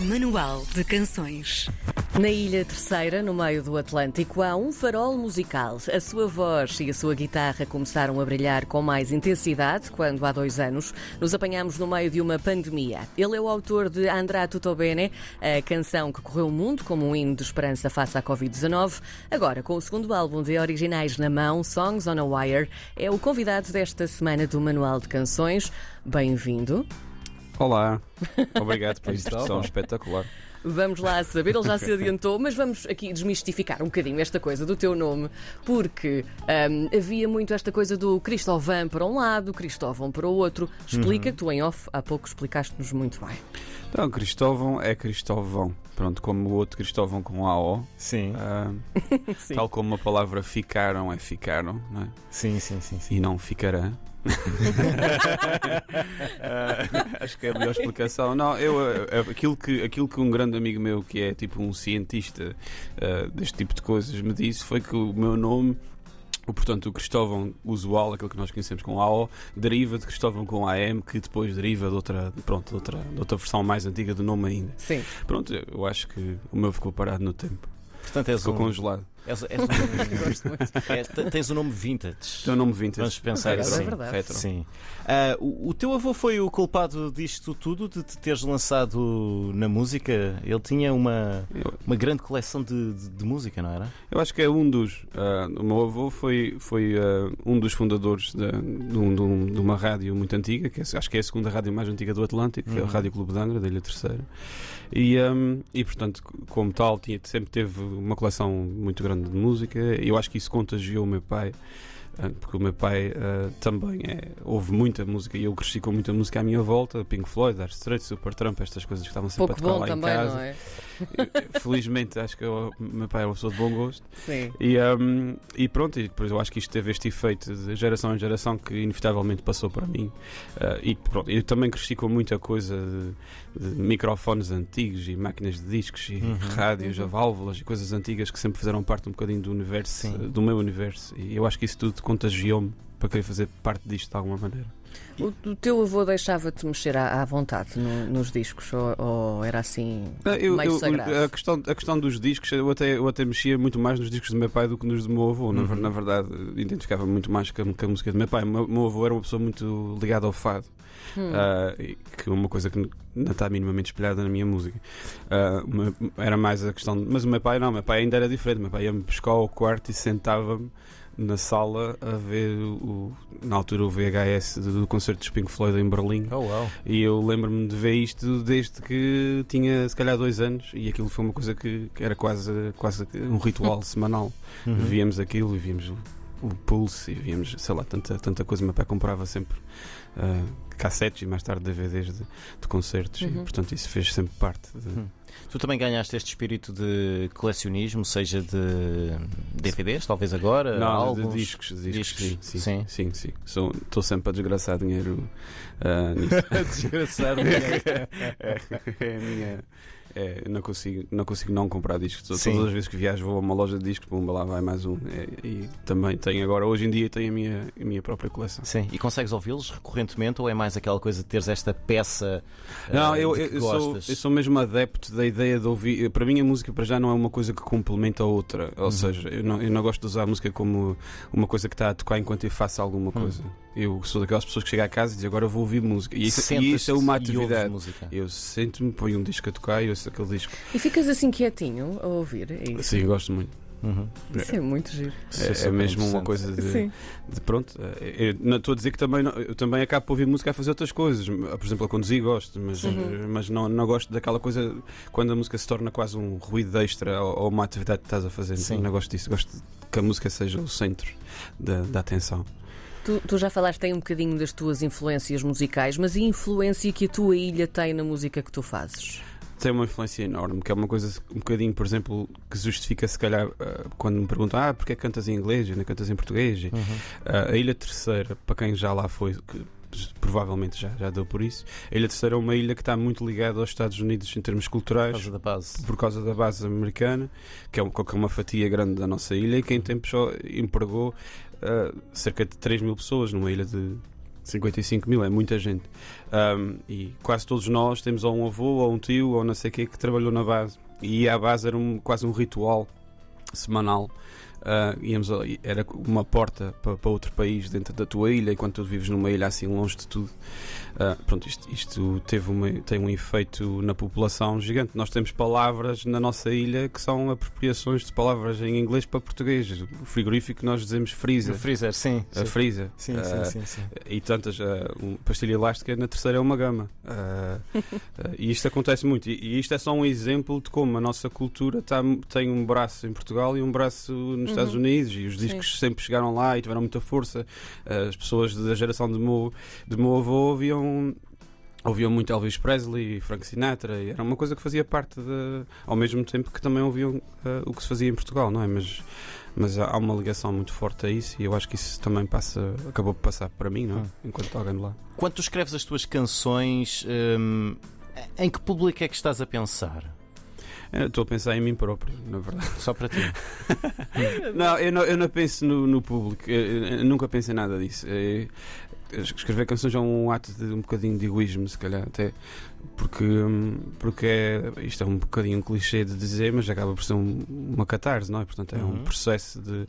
Manual de Canções. Na Ilha Terceira, no meio do Atlântico, há um farol musical. A sua voz e a sua guitarra começaram a brilhar com mais intensidade quando, há dois anos, nos apanhamos no meio de uma pandemia. Ele é o autor de Andrá Tutto Bene, a canção que correu o mundo como um hino de esperança face à Covid-19. Agora, com o segundo álbum de originais na mão, Songs on a Wire, é o convidado desta semana do Manual de Canções. Bem-vindo. Olá, obrigado pela introdução espetacular. Vamos lá saber, ele já se adiantou, mas vamos aqui desmistificar um bocadinho esta coisa do teu nome, porque hum, havia muito esta coisa do Cristóvão para um lado, Cristóvão para o outro. Explica, Uhum. tu em off há pouco explicaste-nos muito bem. Então, Cristóvão é Cristóvão. Pronto, como o outro Cristóvão com AO. Sim, Ah, Sim. tal como a palavra ficaram é ficaram, não é? sim, sim, sim. sim. E não ficará. Ah, acho que é a melhor explicação. Não, eu, ah, aquilo, que, aquilo que um grande amigo meu, que é tipo um cientista ah, deste tipo de coisas, me disse foi que o meu nome. O, portanto, o Cristóvão usual, aquele que nós conhecemos com AO, deriva de Cristóvão com AM, que depois deriva de outra, pronto, de outra, de outra versão mais antiga do nome ainda. Sim. Pronto, eu acho que o meu ficou parado no tempo. Portanto, és Ficou um, congelado. És, és um Gosto muito. és- te- tens o nome vintage. Tem o nome vintage. Vamos pensar acaso assim. é verdade. Retro. Sim. Ah, o, o teu avô foi o culpado disto tudo, de te teres lançado na música? Ele tinha uma, uma grande coleção de, de- de música, não era? eu acho que é um dos. ah, o meu avô foi, foi ah, um dos fundadores de, de um- de um- de uma rádio muito antiga, que é- acho que é a segunda rádio mais antiga do Atlântico, que é a Uhum. Rádio Clube de Angra, da Ilha Terceira. E, ahm, e portanto, como tal, tinha, sempre teve uma coleção muito grande de música. Eu acho que isso contagiou o meu pai. Ah, Porque o meu pai ah, também é, ouve muita música e eu cresci com muita música à minha volta, Pink Floyd, Dire Straits, Supertramp, estas coisas que estavam sempre Pouco a tocar bom lá em também, casa. não é? Felizmente, acho que o meu pai é uma pessoa de bom gosto. Sim. E, um, e pronto, e depois eu acho que isto teve este efeito de geração em geração que inevitavelmente passou para mim. Uh, e pronto, eu também cresci com muita coisa de, de microfones antigos e máquinas de discos e Uhum. rádios Uhum. a válvulas e coisas antigas que sempre fizeram parte um bocadinho do universo, Sim. uh, do meu universo. E eu acho que isso tudo contagiou-me para querer fazer parte disto de alguma maneira. O, o teu avô deixava-te mexer à, à vontade no- nos discos, ou, ou era assim Ah, eu- meio eu- sagrado? a, questão, a questão dos discos, eu até, eu até mexia muito mais nos discos do meu pai do que nos do meu avô. Na, Uhum. na verdade, identificava muito mais com a, com a música do meu pai. O meu, meu avô era uma pessoa muito ligada ao fado, Hum. e que é uma coisa que não está minimamente espelhada na minha música. Meu- era mais a questão. Mas o meu pai não, o meu pai ainda era diferente. O meu pai ia-me buscar ao quarto e sentava-me na sala a ver o, na altura o VHS do concerto dos Pink Floyd em Berlim. Oh, uau. E eu lembro-me de ver isto desde que tinha se calhar dois anos e aquilo foi uma coisa que, que era quase, quase um ritual semanal. Uhum. Víamos aquilo e víamos o, o Pulse e víamos, sei lá, tanta, tanta coisa. Meu pai comprava sempre ah, cassetes e mais tarde DVDs de, de concertos e Uhum. portanto isso fez sempre parte. de- Hum. Tu também ganhaste este espírito de colecionismo, seja de DVDs, talvez agora? Não, álbuns, de discos, de discos, discos, sim, sim, sim. sim, sim. Sou- Estou sempre a desgraçar dinheiro ah, nisso. Desgraçado. é a minha. É, não, consigo, não consigo não comprar discos. Todas Sim. as vezes que viajo vou a uma loja de discos, pumba, lá vai mais um. É, e também tenho agora, hoje em dia, tenho a minha, a minha própria coleção. Sim, e consegues ouvi-los recorrentemente ou é mais aquela coisa de teres esta peça Não, eh, eu, de eu, eu sou, eu sou mesmo adepto da ideia de ouvir. Para mim, a música para já não é uma coisa que complementa a outra. Ou Uhum. seja, eu não, eu não gosto de usar a música como uma coisa que está a tocar enquanto eu faço alguma Hum. coisa. Eu sou daquelas pessoas que chegam a casa e dizem agora vou ouvir música. E isso, e isso é uma atividade. Eu sento-me, ponho um disco a tocar e ouço aquele disco. E ficas assim quietinho a ouvir? É isso, Sim, gosto muito. Uhum. Isso é muito giro. É É, é mesmo uma coisa de, Sim. de pronto. é, Eu não estou a dizer que também não- eu também acabo por ouvir música a fazer outras coisas. Por exemplo, a conduzir gosto, mas, Uhum. mas não, não gosto daquela coisa quando a música se torna quase um ruído extra ou, ou uma atividade que estás a fazer. Sim. Não gosto disso. Gosto que a música seja o centro da, da atenção. Tu, tu já falaste aí um bocadinho das tuas influências musicais, mas e a influência que a tua ilha tem na música que tu fazes? Tem uma influência enorme, que é uma coisa um bocadinho, por exemplo, que justifica se calhar ah, quando me perguntam ah, porque é que cantas em inglês e não cantas em português? Uhum. Ah, a Ilha Terceira, para quem já lá foi, que provavelmente já, já deu por isso, a Ilha Terceira é uma ilha que está muito ligada aos Estados Unidos em termos Por culturais. causa da base. Por causa da base americana, que é, um- que é uma fatia grande da nossa ilha e que em tempos só empregou ah, cerca de 3 mil pessoas numa ilha de 55 mil, é muita gente. Um, e quase todos nós temos ou um avô, ou um tio, ou não sei o quê, que trabalhou na base. E a base era um, quase um ritual semanal. Uh, íamos, era uma porta para, para, outro país dentro da tua ilha, enquanto tu vives numa ilha assim longe de tudo. Uh, pronto, isto, isto teve uma, tem um efeito na população gigante. Nós temos palavras na nossa ilha que são apropriações de palavras em inglês para português. O frigorífico nós dizemos freezer. O freezer, sim. A freezer. Sim, uh, sim, sim, sim, E tantas. Um, pastilha elástica na terceira é uma gama. e isto acontece muito. E, e, isto é só um exemplo de como a nossa cultura tá, tem um braço em Portugal e um braço nos Estados uhum. Unidos e os discos Sim. sempre chegaram lá e tiveram muita força. As pessoas da geração do meu, do meu avô ouviam ouviam muito Elvis Presley e Frank Sinatra e era uma coisa que fazia parte de, ao mesmo tempo que também ouviam uh, o que se fazia em Portugal, não é? Mas, mas há uma ligação muito forte a isso e eu acho que isso também passa, acabou por passar para mim, não é? Hum. Enquanto alguém lá. Quando tu escreves as tuas canções, hum, em que público é que estás a pensar? Estou a pensar em mim próprio, na verdade. Só para ti. não, eu não, eu não penso no, no público. Nunca pensei nada disso. Eu, escrever canções é um ato de um bocadinho de egoísmo, se calhar, até porque, porque é, isto é um bocadinho um clichê de dizer, mas acaba por ser um, uma catarse, não é? Portanto, é uhum. um processo de,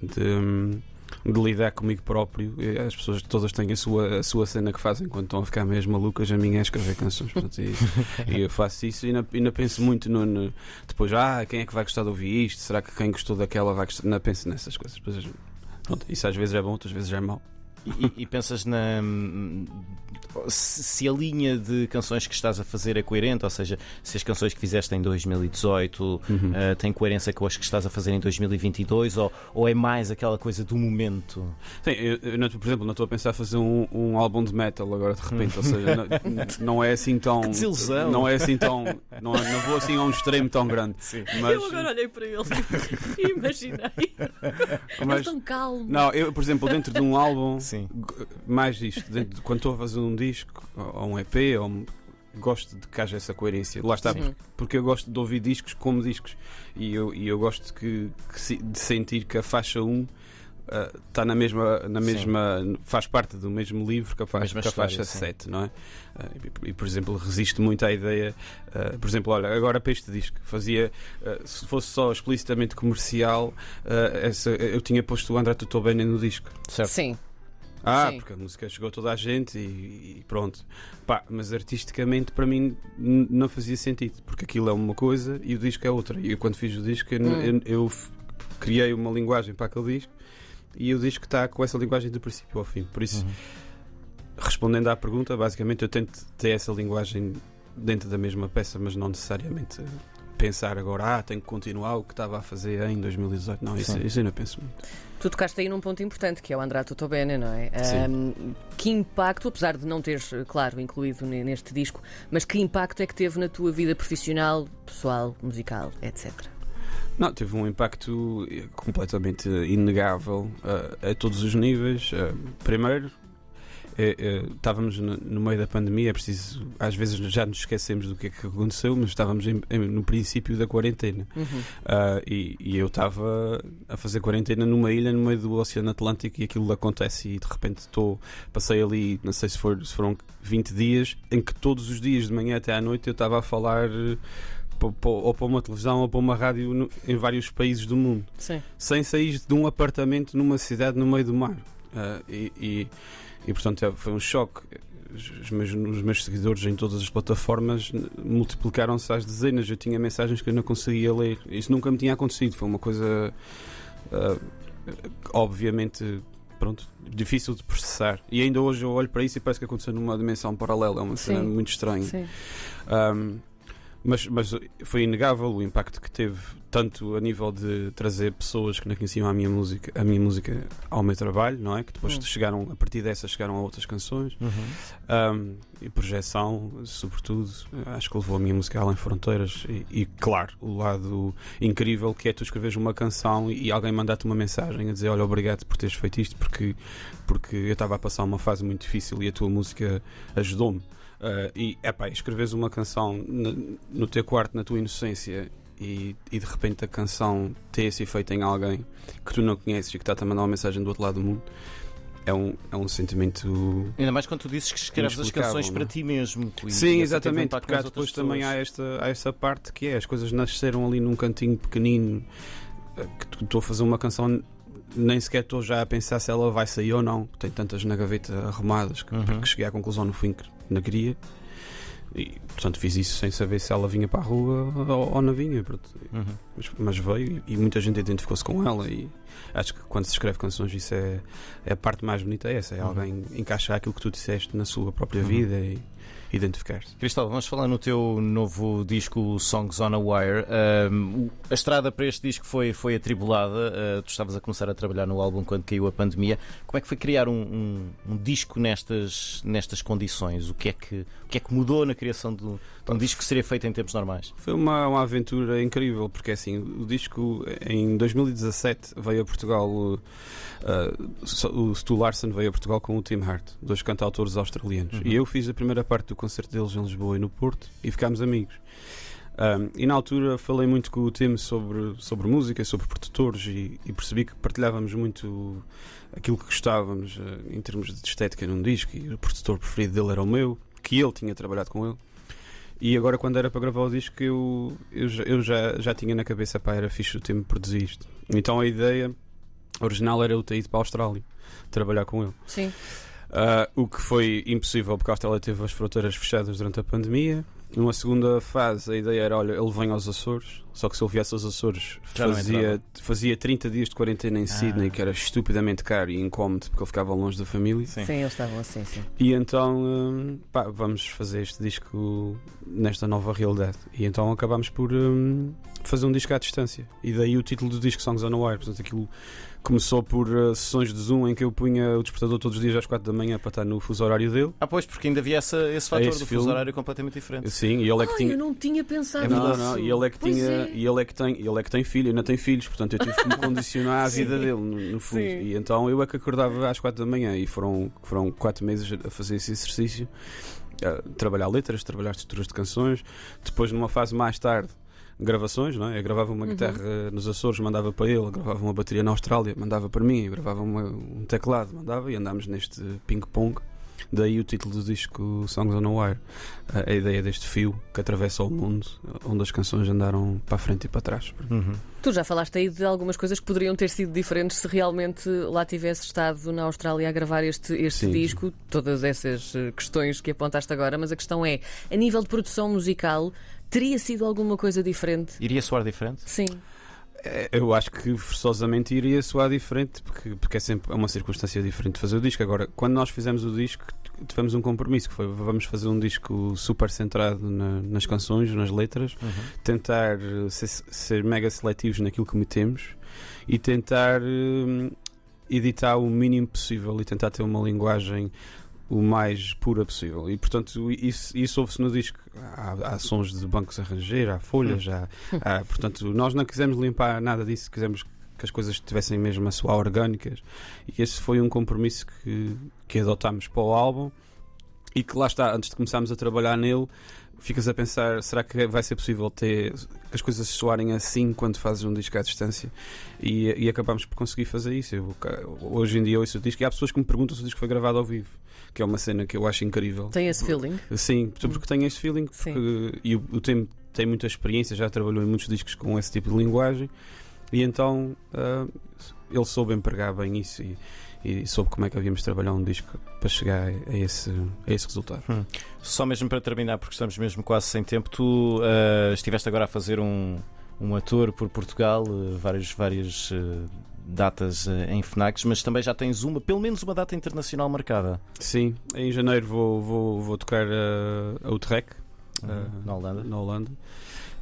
de de lidar comigo próprio. As pessoas todas têm a sua, a sua cena que fazem quando estão a ficar mesmo malucas. A minha é escrever canções. Portanto, e, e, eu faço isso e ainda, ainda penso muito no, no, Depois, ah, quem é que vai gostar de ouvir isto? Será que quem gostou daquela vai gostar? Não penso nessas coisas. Depois, pronto, isso às vezes é bom, outras vezes é mau. E, e, pensas na se a linha de canções que estás a fazer é coerente, ou seja, se as canções que fizeste em 2018 uhum. uh, têm coerência com as que estás a fazer em 2022 ou, ou é mais aquela coisa do momento? Sim, eu, eu por exemplo, não estou a pensar fazer um, um álbum de metal agora de repente, ou seja, não, não, é assim tão. desilusão! Não é assim tão. Não, não vou assim a um extremo tão grande. Sim. Mas... Eu agora olhei para ele e imaginei. Mas, é tão calmo. Não, eu, por exemplo, dentro de um álbum. Sim Sim. Mais isto, de, quando estou a fazer um disco, ou um EP, ou gosto de que haja essa coerência. Lá está, porque, porque, eu gosto de ouvir discos como discos. E eu, e eu gosto que, que de sentir que a faixa 1 está uh, na mesma, na mesma faz parte do mesmo livro que a faixa, que a faixa 7, não é? Uh, e, e, por exemplo, resiste muito à ideia, uh, por exemplo, olha, agora para este disco, fazia, uh, se fosse só explicitamente comercial, essa, eu tinha posto o André Tutobene no disco. Certo? Sim. Ah, Sim. porque a música chegou a toda a gente e, e pronto. Pá, mas artisticamente para mim não fazia sentido, porque aquilo é uma coisa e o disco é outra. E eu, quando fiz o disco, eu, hum. eu, eu criei uma linguagem para aquele disco e o disco está com essa linguagem do princípio ao fim. Por isso, uhum. respondendo à pergunta, basicamente eu tento ter essa linguagem dentro da mesma peça, mas não necessariamente pensar agora, ah, tenho que continuar o que estava a fazer em 2018. Não, isso, isso eu não penso muito. Tu tocaste aí num ponto importante, que é o André Tutobene, não é? Um, que impacto, apesar de não teres, claro, incluído neste disco, mas que impacto é que teve na tua vida profissional, pessoal, musical, etc.? Não, teve um impacto eh, completamente inegável uh, a todos os níveis. Uh, primeiro, é, é, estávamos no, no, meio da pandemia, é preciso, às vezes já nos esquecemos do que é que aconteceu, mas estávamos em, em, no princípio da quarentena. Uhum. Uh, e, e, eu estava a fazer quarentena numa ilha no meio do Oceano Atlântico e aquilo acontece e de repente estou, passei ali, não sei se, for, se foram 20 dias, em que todos os dias de manhã até à noite eu estava a falar ou para uma televisão ou para uma rádio em vários países do mundo, Sim. sem sair de um apartamento numa cidade no meio do mar. Uh, e, e e portanto é, foi um choque. Os meus, os meus seguidores em todas as plataformas multiplicaram-se às dezenas. Eu tinha mensagens que eu não conseguia ler. Isso nunca me tinha acontecido. Foi uma coisa, uh, obviamente, pronto, difícil de processar. E ainda hoje eu olho para isso e parece que aconteceu numa dimensão paralela. É uma cena muito estranha. Um, mas, mas foi inegável o impacto que teve, tanto a nível de trazer pessoas que não conheciam a minha música, a minha música ao meu trabalho, não é? Que depois uhum. chegaram, a partir dessas chegaram a outras canções. Uhum. Um, e projeção, sobretudo, acho que levou a minha música além fronteiras. E, e, claro, o lado incrível que é tu escreveres uma canção e alguém mandar-te uma mensagem a dizer: Olha, obrigado por teres feito isto, porque, porque eu estava a passar uma fase muito difícil e a tua música ajudou-me. Uh, e epá, escreves uma canção no, no teu quarto, na tua inocência, e, e, de repente a canção tem esse efeito em alguém que tu não conheces e que está a mandar uma mensagem do outro lado do mundo. é um, é um sentimento. Ainda mais quando tu dizes que escreves as canções não é? para ti mesmo. Sim, exatamente, porque há depois também há esta, há essa parte que é as coisas nasceram ali num cantinho pequenino eh, que estou a fazer uma canção nem sequer estou já a pensar se ela vai sair ou não. Tem tantas na gaveta arrumadas que, Uhum. que cheguei à conclusão no fim que não queria. E portanto fiz isso sem saber se ela vinha para a rua ou, ou não vinha. Uhum. Mas, mas veio e, e muita gente identificou-se com ela e acho que quando se escreve canções isso é, é a parte mais bonita é essa, é Uhum. alguém encaixar aquilo que tu disseste na sua própria Uhum. vida e identificar-se. Cristóvão, vamos falar no teu novo disco Songs on a Wire. Um, a estrada para este disco foi, foi atribulada. Uh, tu estavas a começar a trabalhar no álbum quando caiu a pandemia. Como é que foi criar um, um- um disco nestas, nestas condições? O que, é que, o que é que mudou na criação de um, de um disco que seria feito em tempos normais? Foi uma, uma aventura incrível, porque assim, o disco em 2017 veio a Portugal, uh, o Stu Larsen veio a Portugal com o Tim Hart, dois cantautores australianos. Uhum. E eu fiz a primeira parte do concerto deles em Lisboa e no Porto e ficámos amigos. Um, e na altura falei muito com o Tim sobre, sobre música, sobre produtores e, e percebi que partilhávamos muito aquilo que gostávamos uh, em termos de estética num disco e o produtor preferido dele era o meu, que ele tinha trabalhado com ele. E agora, quando era para gravar o disco, eu, eu, eu já, já tinha na cabeça, pá, era fixe o tempo produzir isto. Então a ideia original era eu ter ido para a Austrália trabalhar com ele. Sim. Ah, o que foi impossível porque a Austrália teve as fronteiras fechadas durante a pandemia. Numa segunda fase, a ideia era: olha, ele vem aos Açores, só que se ele viesse aos Açores, Já não fazia, fazia 30 dias de quarentena em Sydney, Ah. que era estupidamente caro e incómodo porque ele ficava longe da família. Sim. Sim, eles estavam assim, sim. E então, hum, pá, vamos fazer este disco nesta nova realidade. E então acabámos por hum, fazer um disco à distância. E daí o título do disco Songs on a Wire. Portanto, aquilo começou por uh, sessões de Zoom em que eu punha o despertador todos os dias às 4 da manhã para estar no fuso horário dele. Ah, pois, porque ainda havia essa, esse fator esse do filme. fuso horário completamente diferente. Sim, e ele é que Ai, tinha. eu não tinha pensado É Não, verdade. não, e ele é que Pois tinha, é. E ele é que tem, ele é que tem filho, ainda tem filhos, portanto eu tive que me condicionar à vida dele no, no fundo. Sim. E então eu é que acordava às 4 da manhã e foram foram quatro meses a fazer esse exercício, a trabalhar letras, trabalhar estruturas de canções, depois numa fase mais tarde gravações, não é? Eu gravava uma Uhum. guitarra nos Açores, mandava para ele, gravava uma bateria na Austrália, mandava para mim, gravava uma- um teclado, mandava e andámos neste ping-pong. Daí o título do disco Songs on a Wire. A, a ideia deste fio que atravessa o mundo, onde as canções andaram para a frente e para trás. Uhum. Tu já falaste aí de algumas coisas que poderiam ter sido diferentes se realmente lá tivesse estado na Austrália a gravar este, este Sim. disco, todas essas eh, questões que apontaste agora, mas a questão é, a nível de produção musical, teria sido alguma coisa diferente? Iria soar diferente? Sim. É, Eu acho que forçosamente iria soar diferente, porque, porque é sempre uma circunstância diferente fazer o disco. Agora, quando nós fizemos o disco, tivemos um compromisso que foi vamos fazer um disco super centrado na- nas canções, nas letras, Uhum. tentar eh, ser, ser mega seletivos naquilo que metemos e tentar eh, editar o mínimo possível e tentar ter uma linguagem o mais pura possível. E portanto, isso, isso ouve-se no disco. Há, há sons de bancos a ranger, há folhas, há, há- portanto, nós não quisemos limpar nada disso, quisemos que as coisas estivessem mesmo a soar orgânicas. E esse foi um compromisso que, que adotámos para o álbum e que lá está, antes de começarmos a trabalhar nele, ficas a pensar, será que vai ser possível ter as coisas soarem assim quando fazes um disco à distância? E, e acabámos por conseguir fazer isso. Eu, hoje em dia ouço o disco e há pessoas que me perguntam se o disco foi gravado ao vivo, que é uma cena que eu acho incrível. Tem esse feeling? Sim, porque tenho esse feeling Sim. porque- e o, o Tim tem muita experiência, já trabalhou em muitos discos com esse tipo de linguagem e então ah, ele soube empregar bem isso e, e soube como é que havíamos trabalhar um disco para chegar a esse, a esse resultado. Só mesmo para terminar, porque estamos mesmo quase sem tempo, tu ah, estiveste agora a fazer um, um ator por Portugal, ah, várias, várias ah, datas em FNACs, mas também já tens uma, pelo menos uma data internacional marcada Sim, em janeiro vou, vou, vou tocar a Utrecht ah, na Holanda. na Holanda.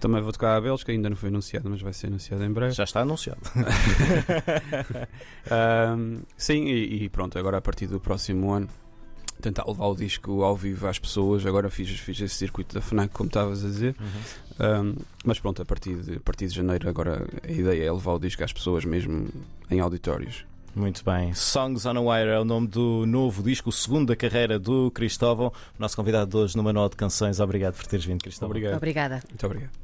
Também vou tocar a Bélgica, ainda não foi anunciado, mas vai ser anunciado em breve. Já está anunciado. Ahm, sim, e, e pronto, agora a partir do próximo ano tentar levar o disco ao vivo às pessoas. Agora fiz, fiz esse circuito da FNAC, como estavas a dizer. Ahm, mas pronto, a partir, de, a partir de janeiro, agora a ideia é levar o disco às pessoas mesmo em auditórios. Muito bem. Songs on a Wire é o nome do novo disco, o segundo da carreira do Cristóvão. Nosso convidado de hoje no Manual de Canções. Obrigado por teres vindo, Cristóvão. Obrigado. Obrigada. Muito obrigado.